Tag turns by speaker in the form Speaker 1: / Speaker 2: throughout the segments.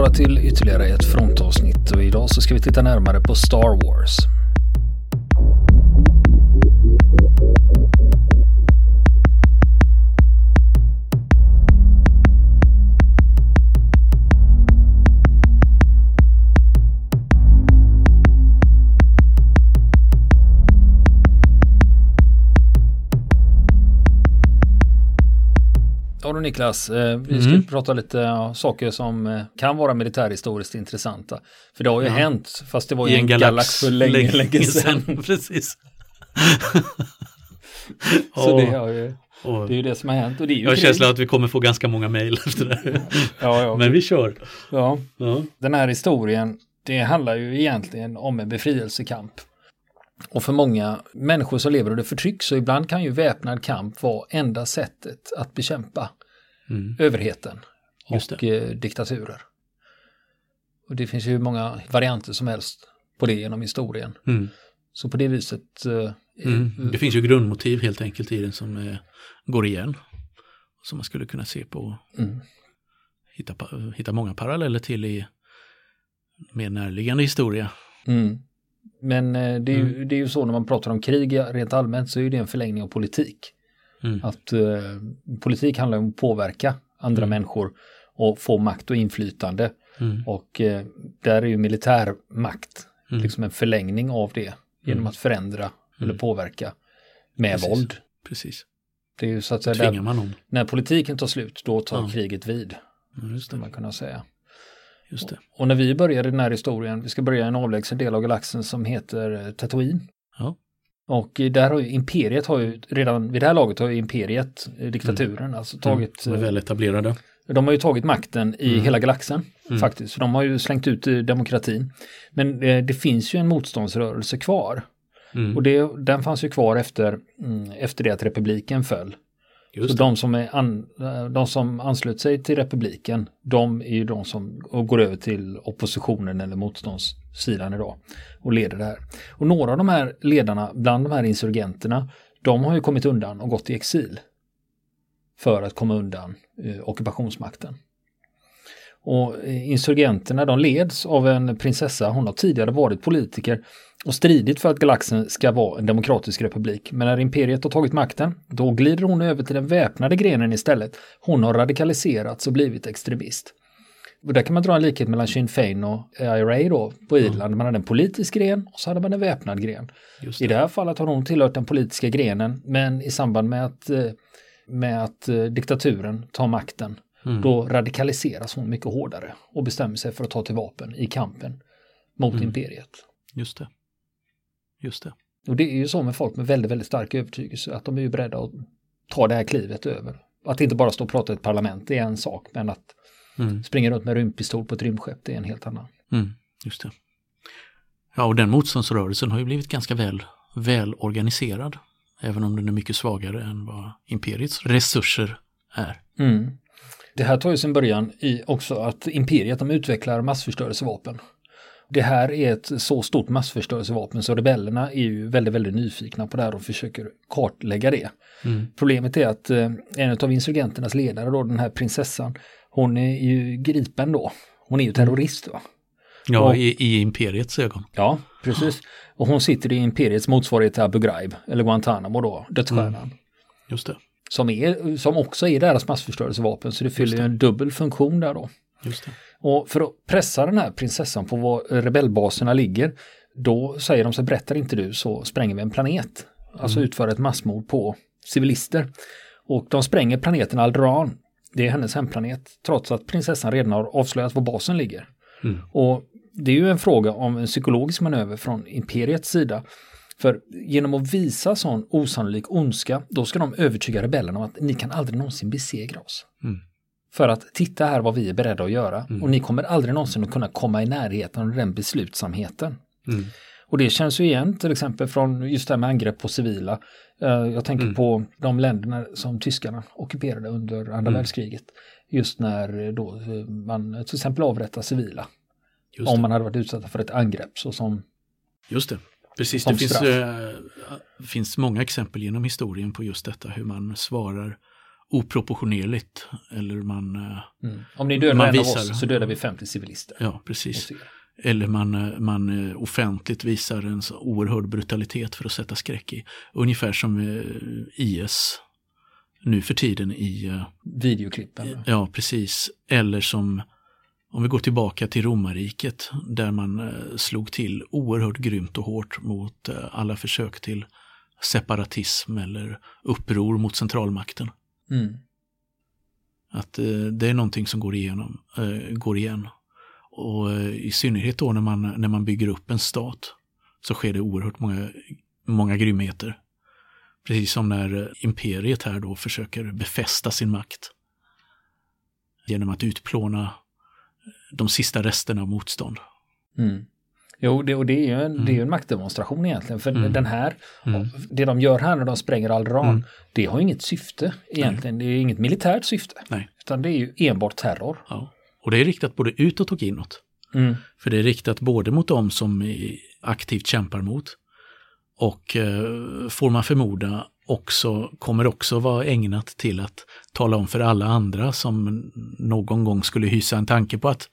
Speaker 1: välkomna vara till ytterligare ett frontavsnitt och idag så ska vi titta närmare på Star Wars. Niklas, eh, vi ska
Speaker 2: Mm.
Speaker 1: prata lite saker som eh, kan vara militärhistoriskt intressanta. För det har ju
Speaker 2: Ja.
Speaker 1: hänt, fast det var ju
Speaker 2: I
Speaker 1: en,
Speaker 2: en
Speaker 1: galax,
Speaker 2: galax
Speaker 1: för länge, länge sedan.
Speaker 2: Precis.
Speaker 1: Så det,
Speaker 2: Åh,
Speaker 1: har ju, det är ju det som har hänt. Och det är ju
Speaker 2: Jag har känslan att vi kommer få ganska många mejl efter det här.
Speaker 1: Ja, ja.
Speaker 2: Men vi kör.
Speaker 1: ja.
Speaker 2: Ja.
Speaker 1: Den här historien, det handlar ju egentligen om en befrielsekamp. Och för många människor som lever under förtryck så ibland kan ju väpnad kamp vara enda sättet att bekämpa
Speaker 2: Mm.
Speaker 1: överheten och eh, diktaturer. Och det finns ju många varianter som helst på det genom historien.
Speaker 2: Mm.
Speaker 1: Så på det viset eh,
Speaker 2: Mm. Det finns ju grundmotiv helt enkelt i den som eh, går igen. Som man skulle kunna se på,
Speaker 1: mm,
Speaker 2: hitta, hitta många paralleller till i mer närliggande historia.
Speaker 1: mm. Men eh, det är, ju,
Speaker 2: Mm.
Speaker 1: det är ju så när man pratar om krig rent allmänt så är det en förlängning av politik.
Speaker 2: Mm.
Speaker 1: Att eh, politik handlar om att påverka andra
Speaker 2: Mm.
Speaker 1: människor och få makt och inflytande.
Speaker 2: Mm.
Speaker 1: Och eh, där är ju militär makt
Speaker 2: Mm.
Speaker 1: liksom en förlängning av det genom
Speaker 2: Mm.
Speaker 1: att förändra eller
Speaker 2: Mm.
Speaker 1: påverka med
Speaker 2: Precis.
Speaker 1: våld.
Speaker 2: Precis.
Speaker 1: Det är ju så att säga där, när politiken tar slut då tar
Speaker 2: Ja.
Speaker 1: kriget vid,
Speaker 2: just det.
Speaker 1: man kunna säga.
Speaker 2: Just det.
Speaker 1: Och när vi började den här historien, vi ska börja i en avlägsen del av galaxen som heter eh, Tatooine. Och eh, där har ju imperiet har ju redan vid det här laget har ju imperiet, eh, diktaturen, alltså tagit,
Speaker 2: Mm. De är
Speaker 1: eh,
Speaker 2: väl etablerade.
Speaker 1: de har ju tagit makten i
Speaker 2: Mm.
Speaker 1: hela galaxen
Speaker 2: Mm.
Speaker 1: faktiskt. För de har ju slängt ut eh, demokratin. Men eh, det finns ju en motståndsrörelse kvar.
Speaker 2: Mm.
Speaker 1: Och det, den fanns ju kvar efter, mm, efter det att republiken föll.
Speaker 2: Just
Speaker 1: Så
Speaker 2: det.
Speaker 1: de som, är an, eh, de som anslöt sig till republiken, de är ju de som går över till oppositionen eller motståndssidan idag och leder det här. Och några av de här ledarna, bland de här insurgenterna, de har ju kommit undan och gått i exil för att komma undan eh, ockupationsmakten. Och insurgenterna de leds av en prinsessa, hon har tidigare varit politiker och stridit för att galaxen ska vara en demokratisk republik. Men när imperiet har tagit makten, då glider hon över till den väpnade grenen istället. Hon har radikaliserats och blivit extremist. Och där kan man dra en likhet mellan Sinn Fein och IRA då på Irland. Man hade en politisk gren och så hade man en väpnad gren.
Speaker 2: Just
Speaker 1: I det här fallet har hon tillhört den politiska grenen, men i samband med att, eh, med att eh, diktaturen tar makten,
Speaker 2: Mm.
Speaker 1: då radikaliseras hon mycket hårdare och bestämmer sig för att ta till vapen i kampen mot
Speaker 2: Mm.
Speaker 1: imperiet.
Speaker 2: Just det. Just det.
Speaker 1: Och det är ju så med folk med väldigt, väldigt stark övertygelse att de är ju beredda att ta det här klivet över. Att inte bara stå och prata i ett parlament, det är en sak, men att
Speaker 2: Mm.
Speaker 1: springa runt med rymdpistol på ett rymdskepp, det är en helt annan.
Speaker 2: Mm. Just det. Ja, och den motståndsrörelsen har ju blivit ganska väl, väl organiserad. Även om den är mycket svagare än vad imperiets resurser är.
Speaker 1: Mm. Det här tar ju sin början i också att imperiet de utvecklar massförstörelsevapen. Det här är ett så stort massförstörelsevapen så rebellerna är ju väldigt, väldigt nyfikna på det här och försöker kartlägga det.
Speaker 2: Mm.
Speaker 1: Problemet är att eh, en av insurgenternas ledare då, den här prinsessan, hon är ju gripen då. Hon är ju terrorist va?
Speaker 2: Ja,
Speaker 1: Och-
Speaker 2: i, i imperiets ögon.
Speaker 1: Ja, precis. Och hon sitter i imperiets motsvarighet till Abu Ghraib, eller Guantanamo då, dödsstjärnan.
Speaker 2: Just det.
Speaker 1: Som, är, som också är deras massförstörelsevapen, så det fyller ju en dubbel funktion där då. Och för att pressa den här prinsessan på var rebellbaserna ligger, då säger de så berättar inte du så spränger vi en planet. Alltså utför ett massmord på civilister. Och de spränger planeten Alderaan. Det är hennes hemplanet, trots att prinsessan redan har avslöjat var basen ligger.
Speaker 2: Mm.
Speaker 1: Och det är ju en fråga om en psykologisk manöver från imperiets sida. För genom att visa sån osannolik ondska, då ska de övertyga rebellerna om att ni kan aldrig någonsin besegra oss.
Speaker 2: Mm.
Speaker 1: För att titta här vad vi är beredda att göra.
Speaker 2: Mm.
Speaker 1: Och ni kommer aldrig någonsin att kunna komma i närheten av den beslutsamheten.
Speaker 2: Mm.
Speaker 1: Och det känns ju igen till exempel från just det här med angrepp på civila. Eh, Jag tänker
Speaker 2: Mm.
Speaker 1: på de länderna som tyskarna ockuperade under andra
Speaker 2: Mm.
Speaker 1: världskriget. Just när då eh, man till exempel avrättar civila. Om man hade varit utsatta för ett angrepp så som
Speaker 2: Just det. Precis, det finns, eh, finns många exempel genom historien på just detta, hur man svarar oproportionerligt eller man... eh,
Speaker 1: Mm. Om ni dödar en av
Speaker 2: visar-
Speaker 1: oss så dödar vi 50 civilister.
Speaker 2: Ja, precis. Eller man, eh, man offentligt visar en så oerhörd brutalitet för att sätta skräck i. Ungefär som IS nu för tiden i,
Speaker 1: Videoklippen.
Speaker 2: ja precis, eller som om vi går tillbaka till romarriket där man eh, slog till oerhört grymt och hårt mot eh, alla försök till separatism eller uppror mot centralmakten.
Speaker 1: Mm.
Speaker 2: Att eh, det är någonting som går, igenom, går igen. Och i synnerhet då när man, när man bygger upp en stat så sker det oerhört många, många grymheter. Precis som när imperiet här då försöker befästa sin makt. Genom att utplåna de sista resterna av motstånd.
Speaker 1: Mm. Jo, det, och det är ju en, det är en maktdemonstration egentligen. För
Speaker 2: Mm.
Speaker 1: den här,
Speaker 2: Mm.
Speaker 1: det de gör här när de spränger Alderan,
Speaker 2: Mm.
Speaker 1: det har inget syfte egentligen. Det är inget militärt syfte.
Speaker 2: Nej.
Speaker 1: Utan det är ju enbart terror.
Speaker 2: Ja. Och det är riktat både utåt och inåt.
Speaker 1: Mm.
Speaker 2: För det är riktat både mot dem som aktivt kämpar mot och eh, får man förmoda också, kommer också vara ägnat till att tala om för alla andra som någon gång skulle hysa en tanke på att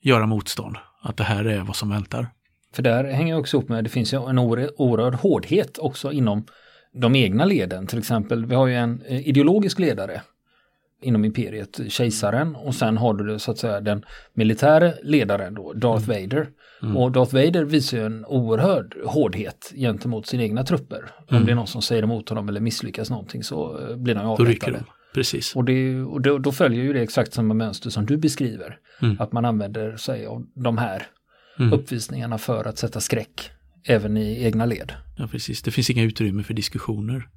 Speaker 2: göra motstånd. Att det här är vad som väntar.
Speaker 1: För där hänger också ihop med, det finns ju en oerhörd hårdhet också inom de egna leden. Till exempel, vi har ju en eh, ideologisk ledare inom imperiet, kejsaren, och sen har du så att säga den militära ledaren då, Darth Vader. Och Darth Vader visar ju en oerhörd hårdhet gentemot sina egna trupper. Om det är någon som säger emot honom eller misslyckas någonting så eh, blir de ju
Speaker 2: Precis.
Speaker 1: Och, det, och då, då följer ju det exakt samma mönster som du beskriver.
Speaker 2: Mm.
Speaker 1: Att man använder sig av de här
Speaker 2: Mm.
Speaker 1: uppvisningarna för att sätta skräck även i egna led.
Speaker 2: Ja, precis. Det finns inga utrymme för diskussioner.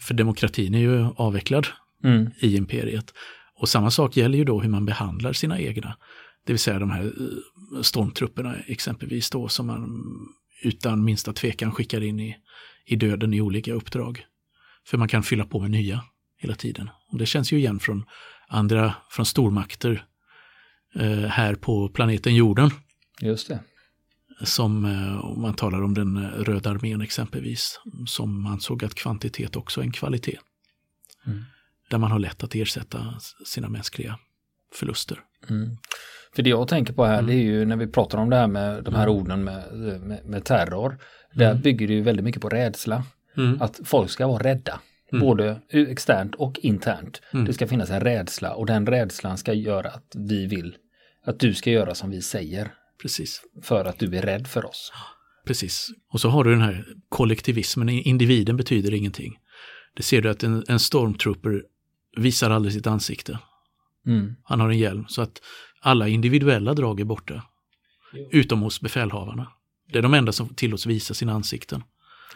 Speaker 2: För demokratin är ju avvecklad
Speaker 1: Mm.
Speaker 2: i imperiet. Och samma sak gäller ju då hur man behandlar sina egna. Det vill säga de här eh, stormtrupperna exempelvis då som man utan minsta tvekan skickar in i, i döden i olika uppdrag. För man kan fylla på med nya hela tiden. Och det känns ju igen från andra, från stormakter eh, här på planeten jorden.
Speaker 1: Just det.
Speaker 2: Som eh, om man talar om den eh, röda armén exempelvis, som ansåg att kvantitet också är en kvalitet.
Speaker 1: Mm.
Speaker 2: Där man har lätt att ersätta sina mänskliga förluster.
Speaker 1: Mm. För det jag tänker på här
Speaker 2: Mm.
Speaker 1: det är ju när vi pratar om det här med de här orden med, med, med terror. Där
Speaker 2: Mm.
Speaker 1: bygger det ju väldigt mycket på rädsla.
Speaker 2: Mm.
Speaker 1: Att folk ska vara rädda.
Speaker 2: Mm.
Speaker 1: Både externt och internt.
Speaker 2: Mm.
Speaker 1: Det ska finnas en rädsla och den rädslan ska göra att vi vill att du ska göra som vi säger.
Speaker 2: Precis.
Speaker 1: För att du är rädd för oss.
Speaker 2: Precis. Och så har du den här kollektivismen, individen betyder ingenting. Det ser du att en, en stormtrooper visar aldrig sitt ansikte.
Speaker 1: Mm.
Speaker 2: Han har en hjälm så att alla individuella drag är borta. Utom hos befälhavarna. Det är de enda som tillåts visa sina ansikten.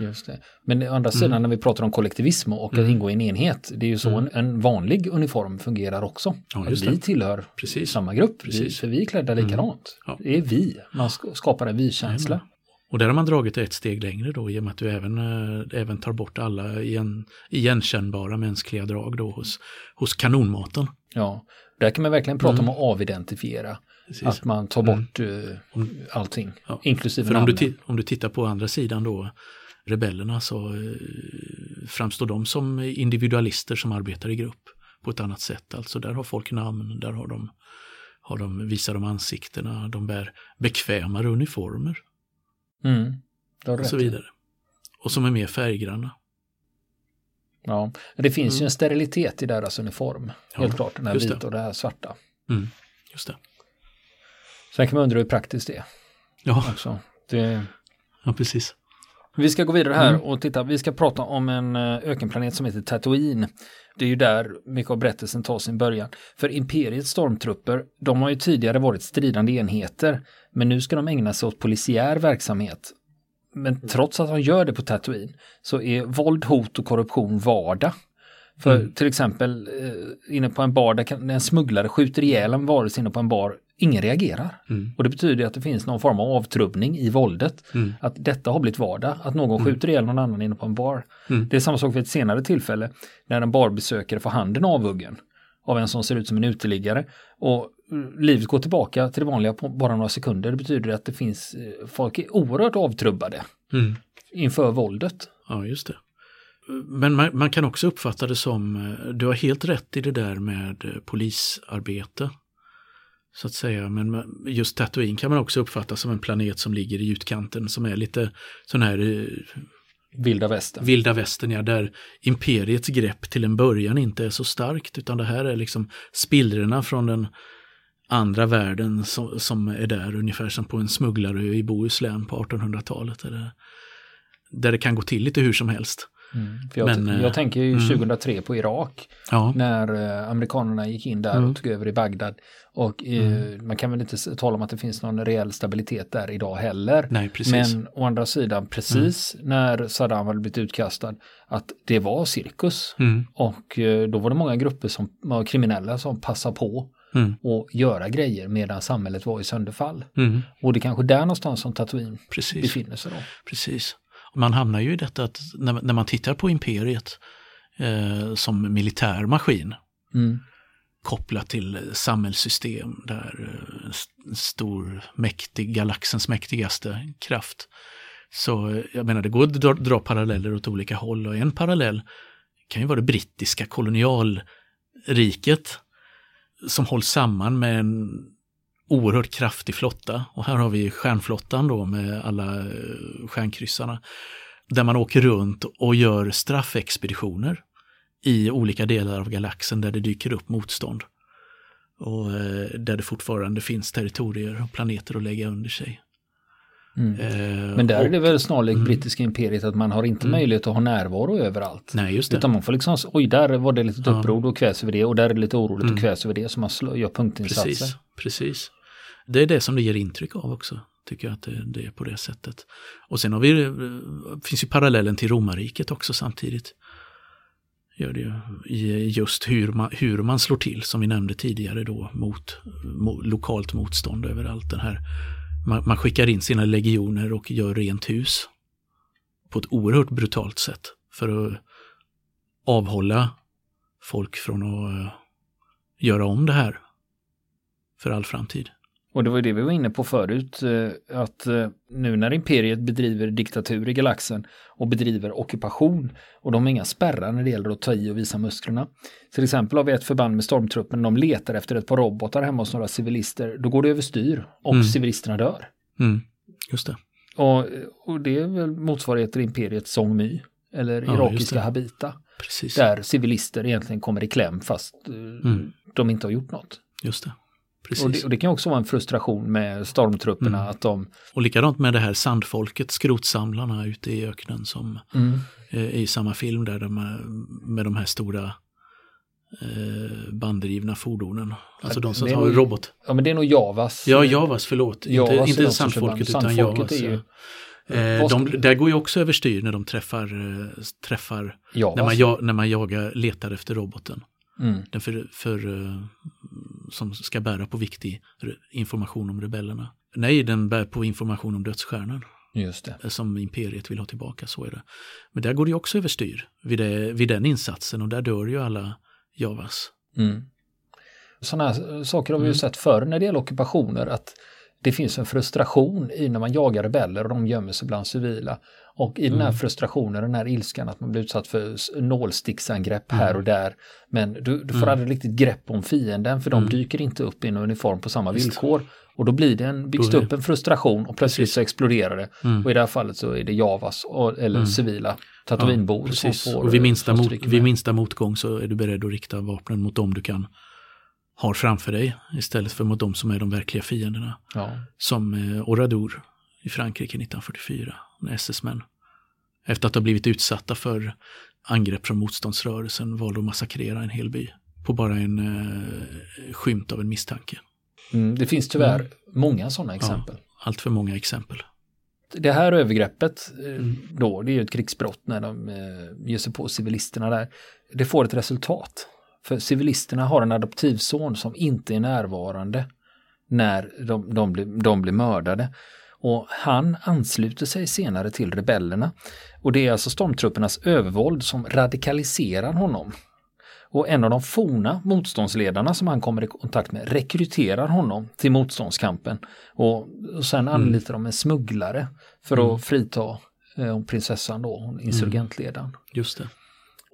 Speaker 1: Just det. Men å andra sidan
Speaker 2: Mm.
Speaker 1: när vi pratar om kollektivism och att
Speaker 2: Mm.
Speaker 1: ingå i en enhet. Det är ju så
Speaker 2: Mm.
Speaker 1: en, en vanlig uniform fungerar också.
Speaker 2: Ja,
Speaker 1: att vi tillhör
Speaker 2: Precis.
Speaker 1: samma grupp. Vi,
Speaker 2: Precis.
Speaker 1: för vi är klädda likadant.
Speaker 2: Ja.
Speaker 1: Det är vi. Man sk- skapar en vi-känsla.
Speaker 2: Och där har man dragit ett steg längre då i och med att du även, eh, även tar bort alla igen, igenkännbara mänskliga drag då hos, hos kanonmaten.
Speaker 1: Ja, där kan man verkligen prata
Speaker 2: Mm.
Speaker 1: om att avidentifiera.
Speaker 2: Precis.
Speaker 1: Att man tar
Speaker 2: Mm.
Speaker 1: bort eh, allting,
Speaker 2: Ja.
Speaker 1: inklusive
Speaker 2: För om du,
Speaker 1: namnen.
Speaker 2: om du tittar på andra sidan då, rebellerna, så eh, framstår de som individualister som arbetar i grupp på ett annat sätt. Alltså där har folk namn, där har de, har de, visar de ansiktena, de bär bekvämare uniformer
Speaker 1: Mm.
Speaker 2: Och så vidare. Och som är mer färggranna.
Speaker 1: Ja, det finns ju
Speaker 2: Mm.
Speaker 1: en sterilitet i deras uniform.
Speaker 2: Ja,
Speaker 1: Helt klart, den här
Speaker 2: just det.
Speaker 1: vita och det här svarta.
Speaker 2: Mm, just det.
Speaker 1: Sen kan man undra hur praktiskt det är
Speaker 2: Ja.
Speaker 1: Det,
Speaker 2: ja precis.
Speaker 1: Vi ska gå vidare här
Speaker 2: Mm.
Speaker 1: och titta, vi ska prata om en eh, ökenplanet som heter Tatooine. Det är ju där mycket av berättelsen tar sin början. För Imperiets stormtrupper, de har ju tidigare varit stridande enheter, men nu ska de ägna sig åt polisiär verksamhet. Men trots att de gör det på Tatooine så är våld, hot och korruption vardag. För
Speaker 2: Mm.
Speaker 1: till exempel eh, inne på en bar där en smugglare skjuter ihjäl en varelse inne på en bar, ingen reagerar.
Speaker 2: Mm.
Speaker 1: Och det betyder att det finns någon form av avtrubbning i våldet.
Speaker 2: Mm.
Speaker 1: Att detta har blivit vardag, att någon skjuter ihjäl någon annan inne på en bar.
Speaker 2: Mm.
Speaker 1: Det är samma sak vid ett senare tillfälle när en barbesökare får handen avhuggen av en som ser ut som en uteliggare. Och eh, livet går tillbaka till det vanliga på bara några sekunder. Det betyder att det finns, eh, folk är oerhört avtrubbade
Speaker 2: Mm.
Speaker 1: inför våldet.
Speaker 2: Ja, just det. Men man, man, kan också uppfatta det som, eh, du har helt rätt i det där med eh, polisarbete. Så att säga, men just Tatooine kan man också uppfatta som en planet som ligger i utkanten som är lite sån här eh,
Speaker 1: Vilda västern.
Speaker 2: Vilda västern, ja, där imperiets grepp till en början inte är så starkt, utan det här är liksom spillrorna från den andra världen som, som är där, ungefär som på en smugglarö i Bohuslän på 1800-talet. Där det kan gå till lite hur som helst.
Speaker 1: Mm, jag, Men, jag eh, tänker ju 2003 mm. på Irak, ja. när eh, amerikanerna gick in där mm. och tog över i Bagdad. Och eh, mm. man kan väl inte tala om att det finns någon reell stabilitet där idag heller.
Speaker 2: Nej,
Speaker 1: Men å andra sidan, precis mm. när Saddam hade blivit utkastad, att det var cirkus.
Speaker 2: Mm.
Speaker 1: Och eh, då var det många grupper som var kriminella som passade på
Speaker 2: mm.
Speaker 1: och göra grejer medan samhället var i sönderfall.
Speaker 2: Mm.
Speaker 1: Och det är kanske där någonstans som Tatooine
Speaker 2: Precis.
Speaker 1: befinner sig då.
Speaker 2: Precis. Man hamnar ju i detta att när, när man tittar på imperiet eh, som militär maskin
Speaker 1: mm.
Speaker 2: kopplat till samhällssystem där eh, stor, mäktig, galaxens mäktigaste kraft. Så eh, jag menar, det går att dra, dra paralleller åt olika håll och en parallell kan ju vara det brittiska kolonialriket som hålls samman med en oerhört kraftig flotta. Och här har vi stjärnflottan då med alla eh, stjärnkryssarna. Där man åker runt och gör straffexpeditioner i olika delar av galaxen där det dyker upp motstånd. Och eh, där det fortfarande finns territorier och planeter att lägga under sig.
Speaker 1: Mm. Eh, Men där och, är det väl snarlikt mm. brittiska imperiet att man har inte mm. möjlighet att ha närvaro överallt.
Speaker 2: Nej, just det.
Speaker 1: Utan man får liksom, oj där var det lite uppror och kväs över det och där är det lite oroligt mm. och kväs över det så man slår, gör punktinsatser.
Speaker 2: Precis, precis. Det är det som det ger intryck av också. Tycker jag att det, det är på det sättet. Och sen har vi, eh, finns ju parallellen till romarriket också samtidigt. Gör det ju, i just hur man, hur man slår till, som vi nämnde tidigare då, mot, mot lokalt motstånd överallt. Den här man, man skickar in sina legioner och gör rent hus på ett oerhört brutalt sätt för att avhålla folk från att eh, göra om det här för all framtid.
Speaker 1: Och det var det vi var inne på förut, eh, att eh, nu när imperiet bedriver diktatur i galaxen och bedriver ockupation och de har inga spärrar när det gäller att ta i och visa musklerna. Till exempel har vi ett förband med stormtruppen, de letar efter ett par robotar hemma hos några civilister, då går det överstyr och mm. civilisterna dör.
Speaker 2: Mm. Just det.
Speaker 1: Och, och det är väl motsvarigheter till imperiets Song My eller ja, irakiska Habita.
Speaker 2: Precis.
Speaker 1: Där civilister egentligen kommer i kläm fast eh, mm. de inte har gjort något.
Speaker 2: Just det.
Speaker 1: Och det, och det, kan också vara en frustration med stormtrupperna mm. att de...
Speaker 2: Och likadant med det här sandfolket, skrotsamlarna ute i öknen som
Speaker 1: mm.
Speaker 2: eh, i samma film där de, med de här stora eh, banddrivna fordonen. Alltså de som har robot.
Speaker 1: Ja men det är nog Javas.
Speaker 2: Ja, Javas, förlåt. Javas inte inte sandfolket utan sandfolket Javas. Ju, Eh, de, där går ju också överstyr när de träffar, eh, träffar när, man, när man jagar, letar efter roboten.
Speaker 1: Mm.
Speaker 2: Den för, för, som ska bära på viktig information om rebellerna. Nej, den bär på information om dödsstjärnan.
Speaker 1: Just det.
Speaker 2: Som imperiet vill ha tillbaka, så är det. Men där går det också överstyr vid, det, vid den insatsen och där dör ju alla Javas.
Speaker 1: Mm. Sådana här saker har vi ju mm. sett förr när det gäller ockupationer, att det finns en frustration i när man jagar rebeller och de gömmer sig bland civila. Och i mm. den här mm. frustrationen, den här ilskan att man blir utsatt för nålsticksangrepp mm. här och där. Men du, du får mm. aldrig riktigt grepp om fienden för de mm. dyker inte upp i en uniform på samma Just. villkor. Och då blir det en, byggs det upp en frustration och plötsligt så exploderar det.
Speaker 2: Mm.
Speaker 1: Och i det här fallet så är det Javas och, eller civila Tatooinebor
Speaker 2: ja, som får Och vid minsta, mot, vid minsta motgång så är du beredd att rikta vapnen mot dem du kan har framför dig istället för mot de som är de verkliga fienderna.
Speaker 1: Ja.
Speaker 2: Som eh, Oradour i Frankrike 1944, när SS-män efter att ha blivit utsatta för angrepp från motståndsrörelsen valde att massakrera en hel by på bara en eh, skymt av en misstanke.
Speaker 1: Mm, det finns tyvärr mm. många sådana exempel. Ja,
Speaker 2: allt för många exempel.
Speaker 1: Det här övergreppet eh, mm. då, det är ju ett krigsbrott när de eh, ger sig på civilisterna där. Det får ett resultat. För civilisterna har en adoptivson som inte är närvarande när de, de, blir, de blir mördade. Och han ansluter sig senare till rebellerna. Och det är alltså stormtruppernas övervåld som radikaliserar honom. Och en av de forna motståndsledarna som han kommer i kontakt med rekryterar honom till motståndskampen. Och, och sen mm. anlitar de en smugglare för mm. att frita eh, prinsessan då, insurgentledaren.
Speaker 2: Just det.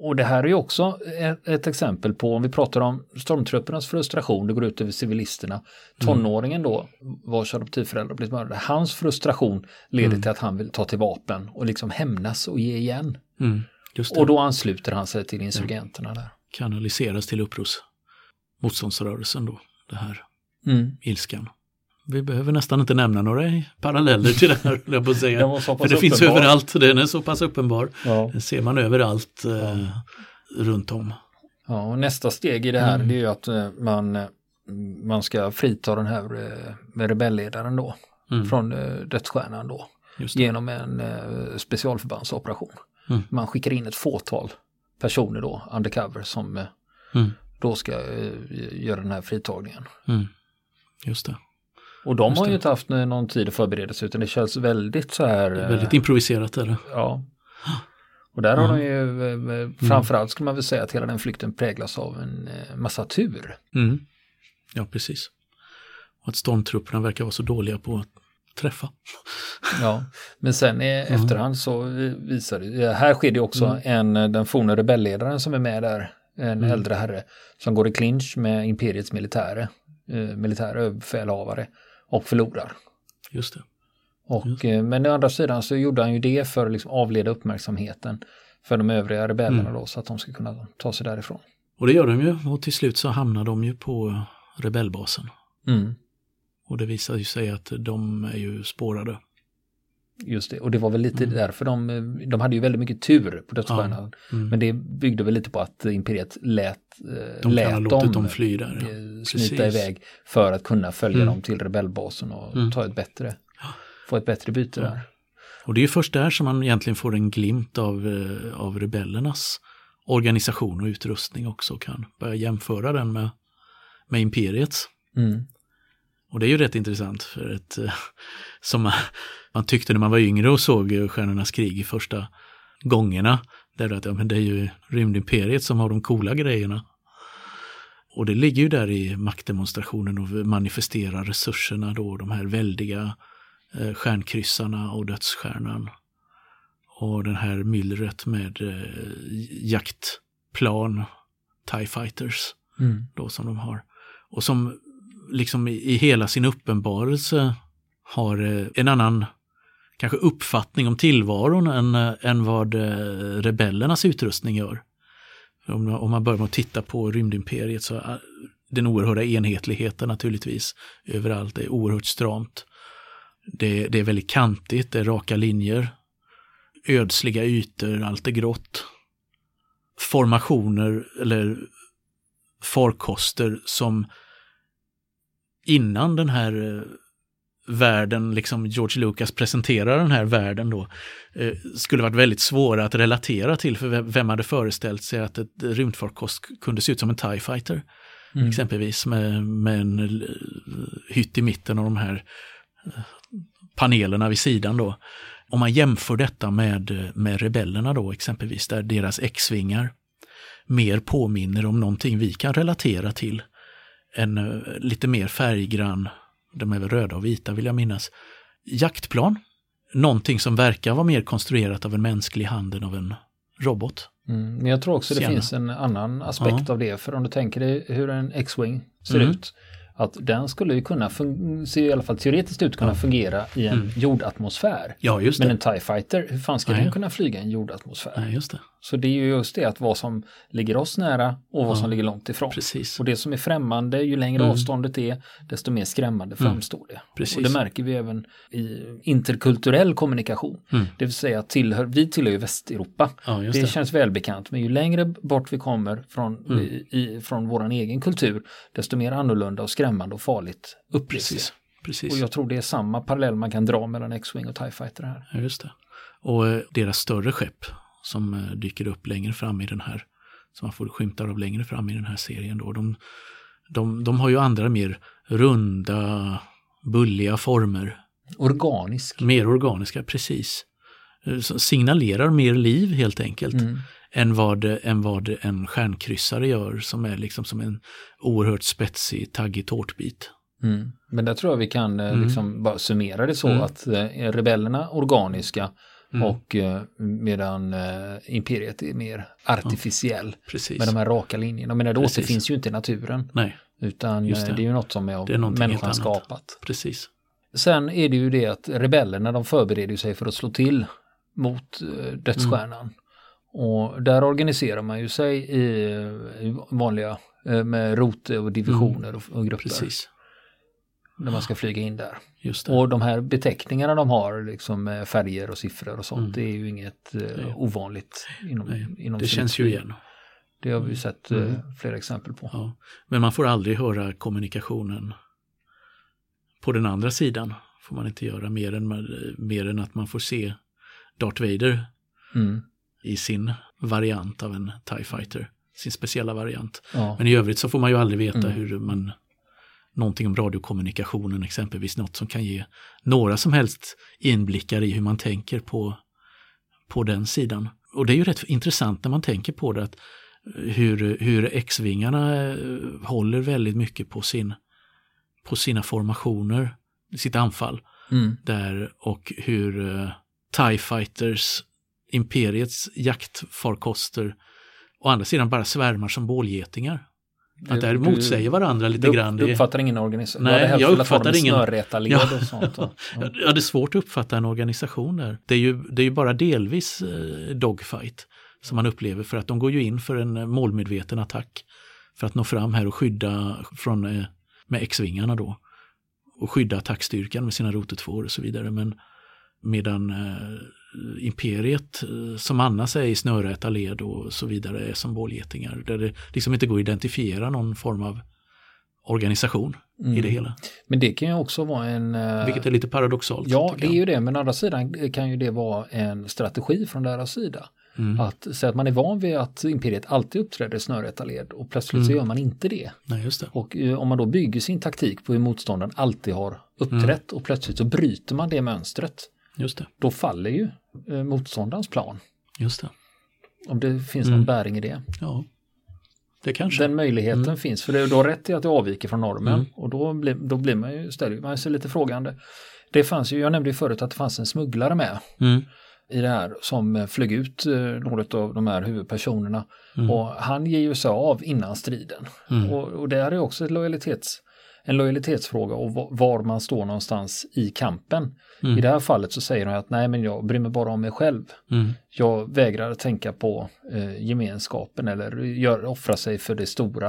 Speaker 1: Och det här är ju också ett, ett, exempel på, om vi pratar om stormtruppernas frustration, det går ut över civilisterna. Tonåringen då, vars adoptivföräldrar blivit mördade, hans frustration leder mm. till att han vill ta till vapen och liksom hämnas och ge igen.
Speaker 2: Mm.
Speaker 1: Och då ansluter han sig till insurgenterna där.
Speaker 2: Kanaliseras till upprors motståndsrörelsen då, det här
Speaker 1: mm.
Speaker 2: ilskan. Vi behöver nästan inte nämna några paralleller till det här, jag på säga.
Speaker 1: För det
Speaker 2: uppenbar. finns överallt, den är så pass uppenbar.
Speaker 1: Ja.
Speaker 2: Den ser man överallt eh, runt om.
Speaker 1: Ja, och nästa steg i det här mm. det är ju att eh, man, eh, man ska frita den här eh, rebellledaren då mm. från dödsstjärnan då genom en specialförbandsoperation.
Speaker 2: Mm.
Speaker 1: Man skickar in ett fåtal personer då, undercover, som
Speaker 2: mm.
Speaker 1: då ska göra den här fritagningen.
Speaker 2: Mm. Just det.
Speaker 1: Och de har ju inte haft någon tid att förbereda sig utan det känns väldigt så här.
Speaker 2: Väldigt improviserat är det.
Speaker 1: Ja. Och där har de ju, mm. framförallt skulle man väl säga att hela den flykten präglas av en eh, massa tur.
Speaker 2: Mm. Ja, precis. Och att stormtrupperna verkar vara så dåliga på att träffa.
Speaker 1: Ja, men sen i mm. efterhand så visar det, här sker det också mm. en, den forna rebellledaren som är med där, en mm. äldre herre, som går i clinch med imperiets militäre, eh, militära överbefälhavare och förlorar.
Speaker 2: Just det.
Speaker 1: Och, Just det. Eh, men å andra sidan så gjorde han ju det för att liksom avleda uppmärksamheten för de övriga rebellerna mm. då så att de ska kunna ta sig därifrån.
Speaker 2: Och det gör de ju och till slut så hamnar de ju på rebellbasen.
Speaker 1: Mm.
Speaker 2: Och det visar ju sig att de är ju spårade.
Speaker 1: Just det, och det var väl lite mm. därför de, de hade ju väldigt mycket tur på dödsstjärnan. Ja. Mm. Men det byggde väl lite på att imperiet lät,
Speaker 2: eh, de lät dem, dem fly där. Ja.
Speaker 1: Eh, smita iväg för att kunna följa mm. dem till rebellbasen och mm. ta ett bättre, få ett bättre byte där.
Speaker 2: Och det är först där som man egentligen får en glimt av, eh, av rebellernas organisation och utrustning också kan börja jämföra den med, med imperiets. Och det är ju rätt intressant för ett, som man, tyckte när man var yngre och såg Stjärnornas krig i första gångerna. Där att ja, men det är ju rymdimperiet som har de coola grejerna. Och det ligger ju där i maktdemonstrationen och manifestera resurserna då, de här väldiga eh, stjärnkryssarna och dödsstjärnan. Och den här myllret med eh, jaktplan, TIE fighters,
Speaker 1: mm.
Speaker 2: då som de har. Och som liksom i, hela sin uppenbarelse har eh, en annan kanske uppfattning om tillvaron än, eh, än vad eh, rebellernas utrustning gör. Om, om man börjar med att titta på rymdimperiet så är den oerhörda enhetligheten naturligtvis överallt. Det är oerhört stramt. Det, det är väldigt kantigt, det är raka linjer. Ödsliga ytor, allt är grått. Formationer eller farkoster som innan den här eh, världen, liksom George Lucas presenterar den här världen då, eh, skulle varit väldigt svåra att relatera till för vem hade föreställt sig att ett rymdfarkost kunde se ut som en TIE fighter. Mm. Exempelvis med, med en eh, hytt i mitten och de här panelerna vid sidan då. Om man jämför detta med, med rebellerna då exempelvis, där deras X-vingar mer påminner om någonting vi kan relatera till en uh, lite mer färggrann, de är väl röda och vita vill jag minnas, jaktplan. Någonting som verkar vara mer konstruerat av en mänsklig hand än av en robot.
Speaker 1: Mm, men jag tror också det Senare. finns en annan aspekt ja. av det, för om du tänker dig hur en X-Wing ser mm. ut, att den skulle ju kunna, se i alla fall teoretiskt ut, kunna ja. fungera i en mm. jordatmosfär.
Speaker 2: Ja, just det.
Speaker 1: Men en TIE Fighter, hur fan ska Nej. den kunna flyga i en jordatmosfär?
Speaker 2: Nej, just det.
Speaker 1: Så det är ju just det att vad som ligger oss nära och vad ja. som ligger långt ifrån.
Speaker 2: Precis.
Speaker 1: Och det som är främmande, ju längre mm. avståndet är, desto mer skrämmande mm. framstår det.
Speaker 2: Precis.
Speaker 1: Och det märker vi även i interkulturell kommunikation.
Speaker 2: Mm.
Speaker 1: Det vill säga att tillhör, vi tillhör ju Västeuropa.
Speaker 2: Ja, det,
Speaker 1: det, känns välbekant, men ju längre bort vi kommer från,
Speaker 2: Mm.
Speaker 1: i, från vår egen kultur, desto mer annorlunda och skrämmande och farligt upplevs
Speaker 2: Precis. Precis.
Speaker 1: Och jag tror det är samma parallell man kan dra mellan X-Wing och TIE Fighter här.
Speaker 2: Ja, just det. Och eh, deras större skepp som eh, dyker upp längre fram i den här, som man får skymtar av längre fram i den här serien då. De, de, de har ju andra mer runda, bulliga former.
Speaker 1: Organisk.
Speaker 2: Mer organiska, precis. Eh, signalerar mer liv helt enkelt.
Speaker 1: Mm.
Speaker 2: Än vad, än vad en stjärnkryssare gör som är liksom som en oerhört spetsig, taggig tårtbit.
Speaker 1: Mm. Men där tror jag vi kan eh,
Speaker 2: Mm.
Speaker 1: liksom bara summera det så
Speaker 2: Mm.
Speaker 1: att eh, rebellerna organiska
Speaker 2: Mm.
Speaker 1: Och eh, medan eh, imperiet är mer artificiell
Speaker 2: Precis.
Speaker 1: med de här raka linjerna. Men det
Speaker 2: Precis.
Speaker 1: återfinns ju inte i naturen.
Speaker 2: Nej,
Speaker 1: Utan
Speaker 2: Just
Speaker 1: eh,
Speaker 2: det.
Speaker 1: det. är ju något som är av
Speaker 2: är
Speaker 1: människan skapat.
Speaker 2: precis.
Speaker 1: Sen är det ju det att rebellerna de förbereder sig för att slå till mot dödsstjärnan.
Speaker 2: Mm.
Speaker 1: Och där organiserar man ju sig i, vanliga med rote och divisioner och, och grupper.
Speaker 2: Mm. Precis.
Speaker 1: När man ska flyga in där. Och de här beteckningarna de har, liksom med färger och siffror och sånt,
Speaker 2: Mm.
Speaker 1: det är ju inget eh, ovanligt inom,
Speaker 2: Nej,
Speaker 1: inom
Speaker 2: det känns ju igen.
Speaker 1: Det har vi ju sett eh,
Speaker 2: Mm.
Speaker 1: flera exempel på.
Speaker 2: Ja. Men man får aldrig höra kommunikationen på den andra sidan. Får man inte göra mer än, mer än att man får se Darth Vader
Speaker 1: Mm.
Speaker 2: i sin variant av en TIE Fighter. Sin speciella variant.
Speaker 1: Ja.
Speaker 2: Men i övrigt så får man ju aldrig veta
Speaker 1: Mm.
Speaker 2: hur man någonting om radiokommunikationen exempelvis, något som kan ge några som helst inblickar i hur man tänker på, på den sidan. Och det är ju rätt intressant när man tänker på det, att hur, hur X-vingarna eh, håller väldigt mycket på, sin, på sina formationer, sitt anfall
Speaker 1: Mm.
Speaker 2: där och hur uh, TIE Fighters, Imperiets jaktfarkoster, å andra sidan bara svärmar som bålgetingar. Att
Speaker 1: Du-
Speaker 2: motsäger varandra lite
Speaker 1: du,
Speaker 2: grann.
Speaker 1: Du
Speaker 2: Det-
Speaker 1: uppfattar ingen organisation?
Speaker 2: Nej, jag uppfattar ingen-
Speaker 1: snörrätarled
Speaker 2: Ja.
Speaker 1: och sånt. då. Ja.
Speaker 2: Ja, det är svårt att uppfatta en organisation där. Det är ju, det är ju bara delvis eh, dogfight som man upplever för att de går ju in för en eh, målmedveten attack för att nå fram här och skydda från, eh, med X-vingarna då. Och skydda attackstyrkan med sina rotetvåor och så vidare. Men medan imperiet eh, som annars är i snörräta led och så vidare är som bålgetingar. Där det liksom inte går att identifiera någon form av organisation i
Speaker 1: Mm.
Speaker 2: det hela.
Speaker 1: Men det kan ju också vara en... eh,
Speaker 2: Vilket är lite paradoxalt.
Speaker 1: Ja, det är ju det, men å andra sidan kan ju det vara en strategi från deras sida.
Speaker 2: Mm.
Speaker 1: Att säga att man är van vid att imperiet alltid uppträder i snörräta led och plötsligt så
Speaker 2: Mm.
Speaker 1: gör man inte det.
Speaker 2: Nej, just det.
Speaker 1: Och eh, om man då bygger sin taktik på hur motståndaren alltid har uppträtt och plötsligt så bryter man det mönstret,
Speaker 2: Just det.
Speaker 1: då faller ju eh, motståndarens plan.
Speaker 2: Just det.
Speaker 1: Om det finns någon
Speaker 2: Mm.
Speaker 1: bäring i det.
Speaker 2: Ja, det kanske.
Speaker 1: Den möjligheten
Speaker 2: Mm.
Speaker 1: finns, för det, du har rätt i att det avviker från normen
Speaker 2: Mm.
Speaker 1: och då blir, då blir man ju, ställer man sig lite frågande. Det fanns ju, jag nämnde ju förut att det fanns en smugglare med
Speaker 2: Mm.
Speaker 1: i det här som eh, flög ut eh, något av de här huvudpersonerna
Speaker 2: Mm.
Speaker 1: och han ger ju sig av innan striden.
Speaker 2: Mm.
Speaker 1: Och, och det här är också ett lojalitets, en lojalitetsfråga och va- var man står någonstans i kampen.
Speaker 2: Mm.
Speaker 1: I det här fallet så säger han att nej men jag bryr mig bara om mig själv.
Speaker 2: Mm.
Speaker 1: Jag vägrar tänka på eh, gemenskapen eller gör, offra sig för det stora,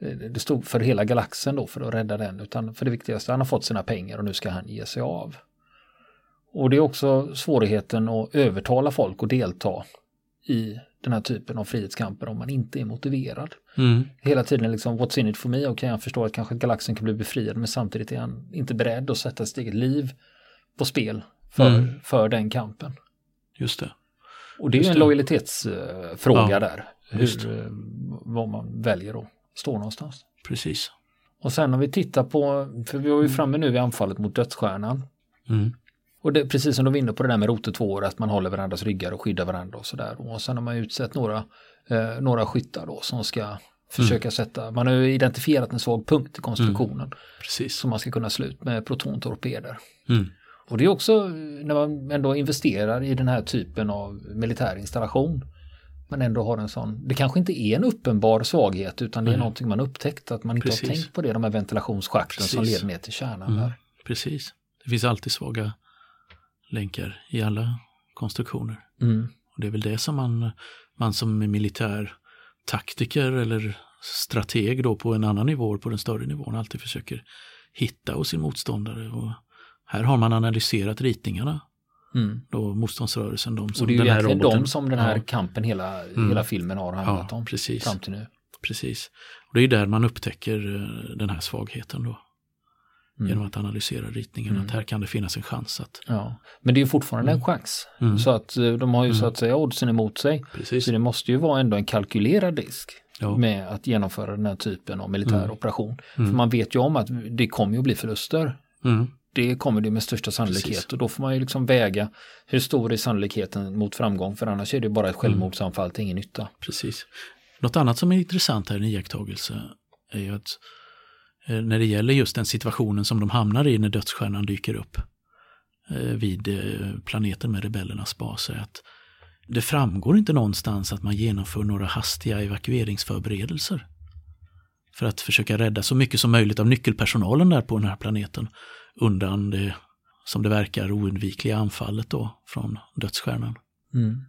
Speaker 1: eh, det stod för hela galaxen då för att rädda den, utan för det viktigaste, han har fått sina pengar och nu ska han ge sig av. Och det är också svårigheten att övertala folk att delta i den här typen av frihetskamper om man inte är motiverad.
Speaker 2: Mm.
Speaker 1: Hela tiden liksom, what's in it for me? Okej, jag förstår att kanske galaxen kan bli befriad, men samtidigt är han inte beredd att sätta sitt eget liv på spel för,
Speaker 2: Mm.
Speaker 1: för den kampen.
Speaker 2: Just det.
Speaker 1: Och det är ju
Speaker 2: Just
Speaker 1: en
Speaker 2: det.
Speaker 1: lojalitetsfråga
Speaker 2: Ja,
Speaker 1: där. Hur, eh, vad man väljer att stå någonstans.
Speaker 2: Precis.
Speaker 1: Och sen om vi tittar på, för vi var ju framme nu vid anfallet mot dödsstjärnan.
Speaker 2: Mm.
Speaker 1: Och det, precis som du var inne på det där med rotetvåor, att man håller varandras ryggar och skyddar varandra och sådär. Och sen har man utsett några, eh, några skyttar då som ska försöka sätta, man har ju identifierat en svag punkt i konstruktionen
Speaker 2: Precis.
Speaker 1: som man ska kunna slå ut med protontorpeder.
Speaker 2: Mm.
Speaker 1: Och det är också när man ändå investerar i den här typen av militär installation. Men ändå har en sån, det kanske inte är en uppenbar svaghet utan det är
Speaker 2: Nej.
Speaker 1: någonting man upptäckt att man inte
Speaker 2: Precis.
Speaker 1: har tänkt på det, de här ventilationsschakten som
Speaker 2: Precis.
Speaker 1: leder ner till kärnan
Speaker 2: Mm. Precis. Det finns alltid svaga länkar i alla konstruktioner.
Speaker 1: Mm.
Speaker 2: Och det är väl det som man, man som militär taktiker eller strateg då på en annan nivå, på den större nivån, alltid försöker hitta hos sin motståndare. Och här har man analyserat ritningarna,
Speaker 1: Mm.
Speaker 2: då motståndsrörelsen, de som
Speaker 1: Och det är ju
Speaker 2: den
Speaker 1: egentligen
Speaker 2: roboten.
Speaker 1: de som den här
Speaker 2: Ja.
Speaker 1: kampen hela,
Speaker 2: Mm.
Speaker 1: hela filmen har handlat
Speaker 2: Ja,
Speaker 1: om
Speaker 2: precis.
Speaker 1: fram till nu.
Speaker 2: Precis. Och det är där man upptäcker eh, den här svagheten då.
Speaker 1: Mm.
Speaker 2: Genom att analysera ritningen.
Speaker 1: Mm.
Speaker 2: Att här kan det finnas en chans att...
Speaker 1: Ja. Men det är ju fortfarande en chans.
Speaker 2: Mm.
Speaker 1: Så att eh, de har ju så
Speaker 2: Mm.
Speaker 1: att säga oddsen emot sig.
Speaker 2: Precis.
Speaker 1: Så det måste ju vara ändå en kalkylerad risk
Speaker 2: Ja.
Speaker 1: med att genomföra den här typen av militär
Speaker 2: Mm.
Speaker 1: operation.
Speaker 2: Mm.
Speaker 1: För man vet ju om att det kommer ju att bli förluster.
Speaker 2: Mm.
Speaker 1: Det kommer det med största sannolikhet
Speaker 2: Precis.
Speaker 1: och då får man ju liksom väga hur stor är sannolikheten mot framgång för annars är det bara ett självmordsanfall till ingen nytta.
Speaker 2: Precis. Något annat som är intressant här i en iakttagelse är ju att när det gäller just den situationen som de hamnar i när dödsstjärnan dyker upp eh, vid eh, planeten med rebellernas bas är att det framgår inte någonstans att man genomför några hastiga evakueringsförberedelser för att försöka rädda så mycket som möjligt av nyckelpersonalen där på den här planeten undan det, som det verkar, oundvikliga anfallet då från dödsstjärnan.
Speaker 1: Mm.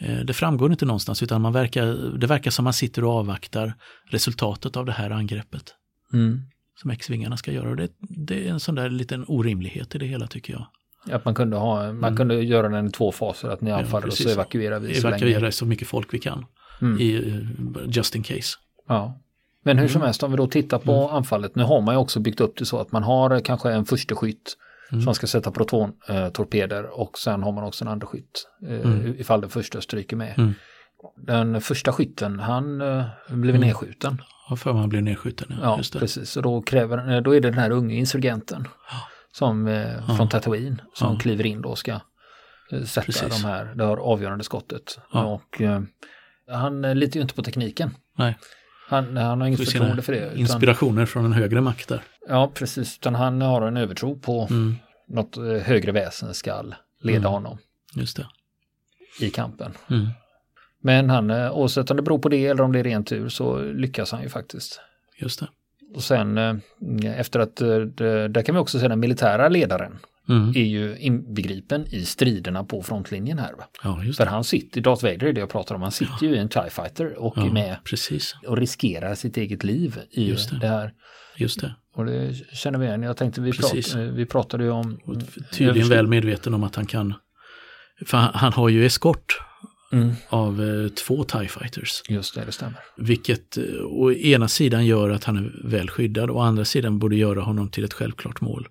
Speaker 2: Eh, det framgår inte någonstans utan man verkar, det verkar som man sitter och avvaktar resultatet av det här angreppet.
Speaker 1: Mm.
Speaker 2: Som X-vingarna ska göra. Det, det är en sån där liten orimlighet i det hela tycker jag.
Speaker 1: Att man kunde, ha, man
Speaker 2: Mm.
Speaker 1: kunde göra den i två faser, att ni anfaller och så evakuerar vi så
Speaker 2: Evakuera
Speaker 1: länge.
Speaker 2: så mycket folk vi kan.
Speaker 1: Mm.
Speaker 2: I, eh, just in case.
Speaker 1: Ja. Men hur som
Speaker 2: Mm.
Speaker 1: helst, om vi då tittar på anfallet, nu har man ju också byggt upp det så att man har eh, kanske en första skytt
Speaker 2: Mm.
Speaker 1: som ska sätta protontorpeder och sen har man också en andra skytt eh,
Speaker 2: Mm.
Speaker 1: ifall den första stryker med.
Speaker 2: Mm.
Speaker 1: Den första skytten, han eh, blev
Speaker 2: Mm.
Speaker 1: nedskjuten.
Speaker 2: Ja, för man blir nedskjuten. Ja,
Speaker 1: Ja,
Speaker 2: just det.
Speaker 1: precis. Och då, kräver, eh, då är det den här unge insurgenten som, eh, från Tatooine som
Speaker 2: Ja.
Speaker 1: kliver in då och ska eh, sätta
Speaker 2: Precis.
Speaker 1: de här, det här avgörande skottet.
Speaker 2: Ja.
Speaker 1: Och han litar ju inte på tekniken.
Speaker 2: Nej,
Speaker 1: Han, han har inget förtroende för det. Utan,
Speaker 2: inspirationer från en högre makt där.
Speaker 1: ja, precis. Utan han har en övertro på
Speaker 2: Mm,
Speaker 1: något högre väsen ska leda
Speaker 2: Mm.
Speaker 1: honom
Speaker 2: just det.
Speaker 1: i kampen.
Speaker 2: Mm,
Speaker 1: Men han, eh, oavsett om det beror på det eller om det är ren tur så lyckas han ju faktiskt.
Speaker 2: just det.
Speaker 1: Och sen eh, efter att, eh, där kan vi också se den militära ledaren
Speaker 2: Mm,
Speaker 1: är ju inbegripen i striderna på frontlinjen här. Va?
Speaker 2: ja, just
Speaker 1: För han sitter, Darth Vader är det jag pratar om, han sitter ju i en TIE fighter och är
Speaker 2: Ja,
Speaker 1: med
Speaker 2: precis.
Speaker 1: och riskerar sitt eget liv i
Speaker 2: Just det.
Speaker 1: det. här.
Speaker 2: Just det.
Speaker 1: Och det känner vi igen. Jag tänkte vi, prat, vi pratade ju om...
Speaker 2: Och tydligen väl medveten om att han kan, för han, han har ju eskort
Speaker 1: Mm,
Speaker 2: av eh, två TIE fighters.
Speaker 1: just det, det stämmer.
Speaker 2: Vilket eh, å ena sidan gör att han är väl skyddad och å andra sidan borde göra honom till ett självklart mål.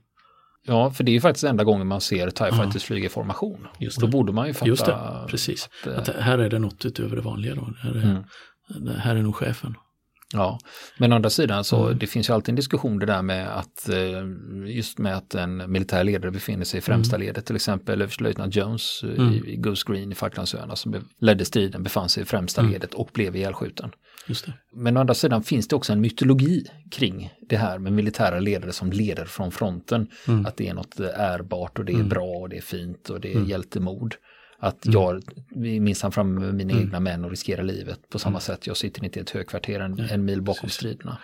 Speaker 1: Ja, för det är ju faktiskt enda gången man ser TIE
Speaker 2: Ja.
Speaker 1: Fighters flyga i formation.
Speaker 2: Just
Speaker 1: Då
Speaker 2: det.
Speaker 1: borde man ju fatta...
Speaker 2: Just det, precis.
Speaker 1: Att, eh,
Speaker 2: Att här är det något utöver det vanliga då. Här är,
Speaker 1: Mm.
Speaker 2: här är nog chefen.
Speaker 1: Ja, men å andra sidan så
Speaker 2: Mm.
Speaker 1: det finns ju alltid en diskussion det där med att eh, just med att en militär ledare befinner sig i främsta ledet, till exempel överstelöjtnant Jones eh,
Speaker 2: Mm.
Speaker 1: i, i Ghost Green i Falklandsöarna som ledde striden, befann sig i främsta
Speaker 2: Mm.
Speaker 1: ledet och blev ihjälskjuten.
Speaker 2: Just det.
Speaker 1: Men å andra sidan finns det också en mytologi kring det här med militära ledare som leder från fronten.
Speaker 2: Mm.
Speaker 1: Att det är något ärbart och det är
Speaker 2: Mm.
Speaker 1: bra och det är fint och det är
Speaker 2: Mm.
Speaker 1: hjältemod. Att
Speaker 2: Mm.
Speaker 1: jag vi minsann fram med mina
Speaker 2: Mm.
Speaker 1: egna män och riskerar livet på samma sätt. Jag sitter inte i ett högkvarter en, en mil bakom
Speaker 2: precis.
Speaker 1: striderna.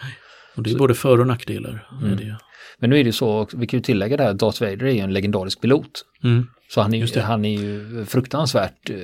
Speaker 2: Och det är
Speaker 1: Så-
Speaker 2: både för och nackdelar.
Speaker 1: Mm. Men nu är det ju så, vi kan ju tillägga det här, Darth Vader är ju en legendarisk pilot.
Speaker 2: Mm.
Speaker 1: Så han är, ju, han är ju fruktansvärt eh,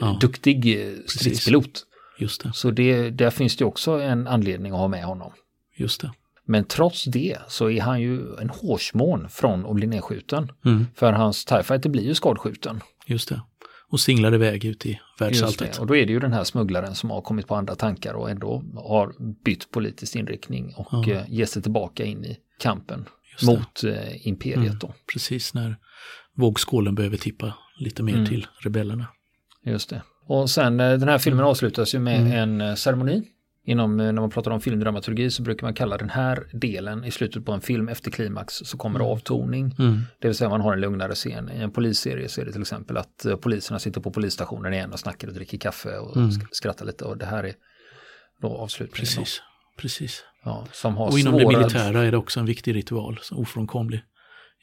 Speaker 2: Ja.
Speaker 1: duktig eh, stridspilot.
Speaker 2: Just det.
Speaker 1: Så det, där finns det också en anledning att ha med honom.
Speaker 2: Just det.
Speaker 1: Men trots det så är han ju en hårsmån från att bli nedskjuten.
Speaker 2: Mm.
Speaker 1: För hans TIE fighter blir ju skadskjuten.
Speaker 2: Just det. Och singlar iväg ut i världsalltet.
Speaker 1: Och då är det ju den här smugglaren som har kommit på andra tankar och ändå har bytt politisk inriktning och
Speaker 2: Ja.
Speaker 1: eh, ger sig tillbaka in i kampen mot eh, imperiet
Speaker 2: Mm.
Speaker 1: då.
Speaker 2: Precis när vågskålen behöver tippa lite mer
Speaker 1: Mm.
Speaker 2: till rebellerna.
Speaker 1: Just det. Och sen eh, den här filmen avslutas ju med
Speaker 2: Mm.
Speaker 1: en eh, ceremoni. Inom, eh, när man pratar om filmdramaturgi så brukar man kalla den här delen i slutet på en film efter klimax så kommer det avtoning.
Speaker 2: Mm.
Speaker 1: Det vill säga man har en lugnare scen. I en polisserie så är det till exempel att eh, poliserna sitter på polisstationen igen och snackar och dricker kaffe och
Speaker 2: Mm.
Speaker 1: sk- skrattar lite och det här är då avslutningen.
Speaker 2: Precis. Precis.
Speaker 1: Ja, som har
Speaker 2: Och inom det
Speaker 1: svåra-
Speaker 2: militära är det också en viktig ritual, ofrånkomlig.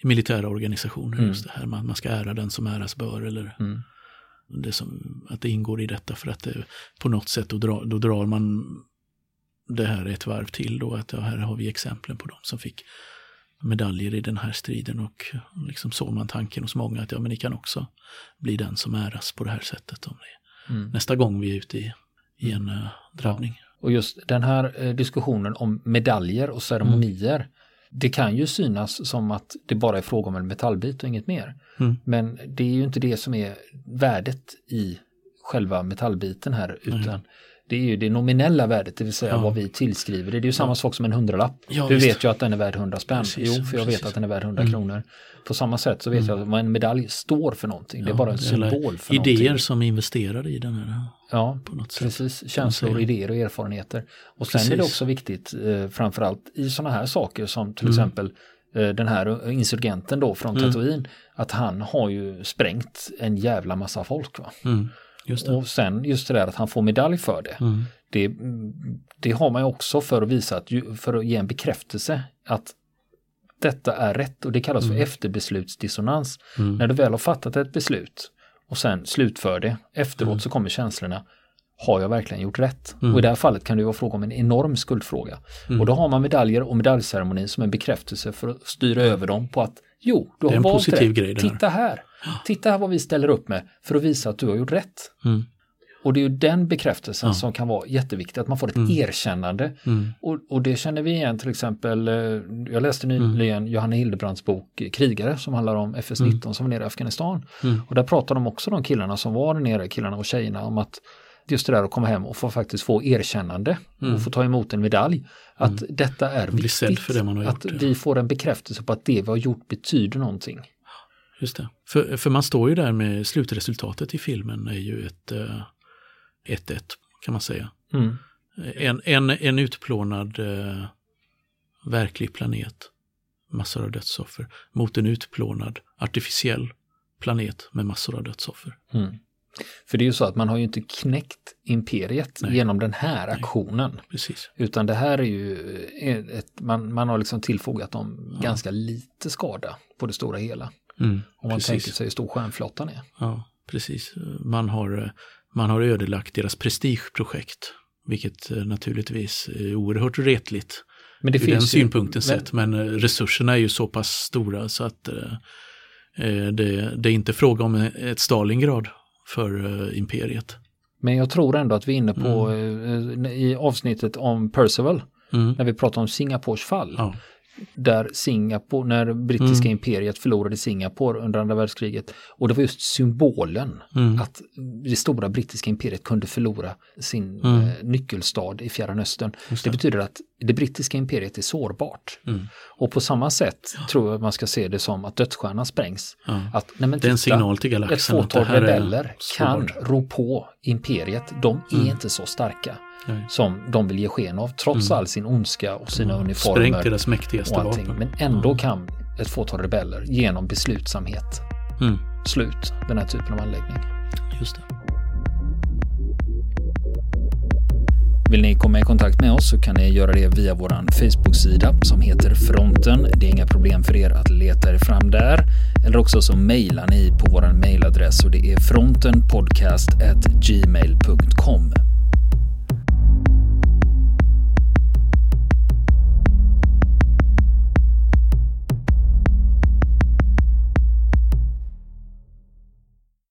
Speaker 2: I militära organisationer,
Speaker 1: Mm.
Speaker 2: just det här man, man ska ära den som äras bör eller
Speaker 1: Mm.
Speaker 2: det som, att det ingår i detta för att det, på något sätt då, dra, då drar man det här ett varv till då, att här har vi exemplen på de som fick medaljer i den här striden och liksom såg man tanken hos många att ja, men ni kan också bli den som äras på det här sättet om ni,
Speaker 1: Mm.
Speaker 2: nästa gång vi är ute i, i en uh, drabbning.
Speaker 1: Och just den här eh, diskussionen om medaljer och ceremonier.
Speaker 2: Mm.
Speaker 1: Det kan ju synas som att det bara är fråga om en metallbit och inget mer.
Speaker 2: Mm.
Speaker 1: Men det är ju inte det som är värdet i själva metallbiten här utan det är ju det nominella värdet, det vill säga
Speaker 2: Ja.
Speaker 1: vad vi tillskriver det. Det är ju samma sak som en hundralapp.
Speaker 2: Ja,
Speaker 1: du
Speaker 2: visst.
Speaker 1: vet ju att den är värd 100 spänn.
Speaker 2: Precis,
Speaker 1: jo, för jag vet
Speaker 2: precis.
Speaker 1: att den är värd 100
Speaker 2: Mm.
Speaker 1: kronor. På samma sätt så vet
Speaker 2: Mm.
Speaker 1: jag vad en medalj står för någonting. det är
Speaker 2: Ja,
Speaker 1: bara en symbol för
Speaker 2: Idéer
Speaker 1: någonting.
Speaker 2: som investerade i den här
Speaker 1: Ja,
Speaker 2: på något sätt.
Speaker 1: Precis, känslor, idéer och erfarenheter. Och sen är det
Speaker 2: Precis.
Speaker 1: också viktigt, eh, framförallt i sådana här saker som till
Speaker 2: Mm.
Speaker 1: exempel eh, den här insurgenten då från
Speaker 2: Mm.
Speaker 1: Tatooine, att han har ju sprängt en jävla massa folk. Va?
Speaker 2: Mm.
Speaker 1: Och sen just det där att han får medalj för det,
Speaker 2: Mm.
Speaker 1: det, det har man ju också för att visa, att, för att ge en bekräftelse att detta är rätt och det kallas för efterbeslutsdissonans. När du väl har fattat ett beslut och sen slutför det, efteråt så kommer känslorna har jag verkligen gjort rätt? Och i det här fallet kan det vara fråga om en enorm skuldfråga. Och då har man medaljer och medaljceremonin som en bekräftelse för att styra över dem på att jo, du har valt
Speaker 2: positiv
Speaker 1: rätt.
Speaker 2: grej.
Speaker 1: Titta här. Titta här vad vi ställer upp med för att visa att du har gjort rätt.
Speaker 2: Mm.
Speaker 1: Och det är ju den bekräftelsen som kan vara jätteviktig, att man får ett erkännande.
Speaker 2: Mm.
Speaker 1: Och, och det känner vi igen till exempel, eh, jag läste nyligen
Speaker 2: Mm.
Speaker 1: Johanna Hildebrands bok eh, Krigare som handlar om FS-19 som var nere i Afghanistan.
Speaker 2: Mm.
Speaker 1: Och där pratar de också de killarna som var nere, killarna och tjejerna, om att just det där att komma hem och få faktiskt få erkännande och få ta emot en medalj. Att detta är
Speaker 2: Mm.
Speaker 1: Viktigt. att
Speaker 2: gjort, ja.
Speaker 1: vi får en bekräftelse på att det vi har gjort betyder någonting.
Speaker 2: Just det. För, för man står ju där med slutresultatet i filmen är ju ett eh, 1-1 kan man säga.
Speaker 1: Mm.
Speaker 2: En, en, en utplånad eh, verklig planet, massor av dödsoffer, mot en utplånad artificiell planet med massor av dödsoffer.
Speaker 1: Mm. För det är ju så att man har ju inte knäckt imperiet
Speaker 2: Nej.
Speaker 1: genom den här aktionen.
Speaker 2: Precis.
Speaker 1: Utan det här är ju ett, man, man har liksom tillfogat dem ganska lite skada på det stora hela.
Speaker 2: Mm,
Speaker 1: Om man
Speaker 2: precis.
Speaker 1: tänker sig hur stor stjärnflottan är.
Speaker 2: Ja, precis. Man har, eh, man har ödelagt deras prestigeprojekt, vilket eh, naturligtvis är oerhört retligt
Speaker 1: Men det
Speaker 2: ur den
Speaker 1: finns ju,
Speaker 2: synpunkten
Speaker 1: men,
Speaker 2: sett. Men eh, resurserna är ju så pass stora så att eh, det, det är inte fråga om ett Stalingrad för eh, imperiet.
Speaker 1: men jag tror ändå att vi är inne på eh, i avsnittet om Percival,
Speaker 2: Mm.
Speaker 1: när vi pratar om Singapores fall.
Speaker 2: Ja,
Speaker 1: där Singapore, när brittiska imperiet förlorade Singapore under andra världskriget. Och det var just symbolen
Speaker 2: Mm.
Speaker 1: att det stora brittiska imperiet kunde förlora sin
Speaker 2: Mm.
Speaker 1: eh, nyckelstad i Fjärran Östern. Det
Speaker 2: det.
Speaker 1: betyder att det brittiska imperiet är sårbart.
Speaker 2: Mm.
Speaker 1: Och på samma sätt tror jag man ska se det som att dödsstjärnan sprängs.
Speaker 2: Ja.
Speaker 1: Att, nej men
Speaker 2: Det är en signal till galaxen
Speaker 1: Ett fåtal rebeller kan.
Speaker 2: Mm.
Speaker 1: ro på imperiet. De är inte så starka
Speaker 2: Nej.
Speaker 1: som de vill ge sken av, trots all sin ondska och sina uniformer
Speaker 2: Mm. Sprängt deras mäktigaste
Speaker 1: allting.
Speaker 2: vapen.
Speaker 1: Men ändå kan ett fåtal rebeller genom beslutsamhet
Speaker 2: Mm.
Speaker 1: slå ut den här typen av anläggning.
Speaker 2: Just det.
Speaker 1: Vill ni komma i kontakt med oss så kan ni göra det via vår Facebook-sida som heter Fronten. Det är inga problem för er att leta er fram där. Eller också så mejlar ni på vår mejladress och det är frontenpodcast@gmail.com.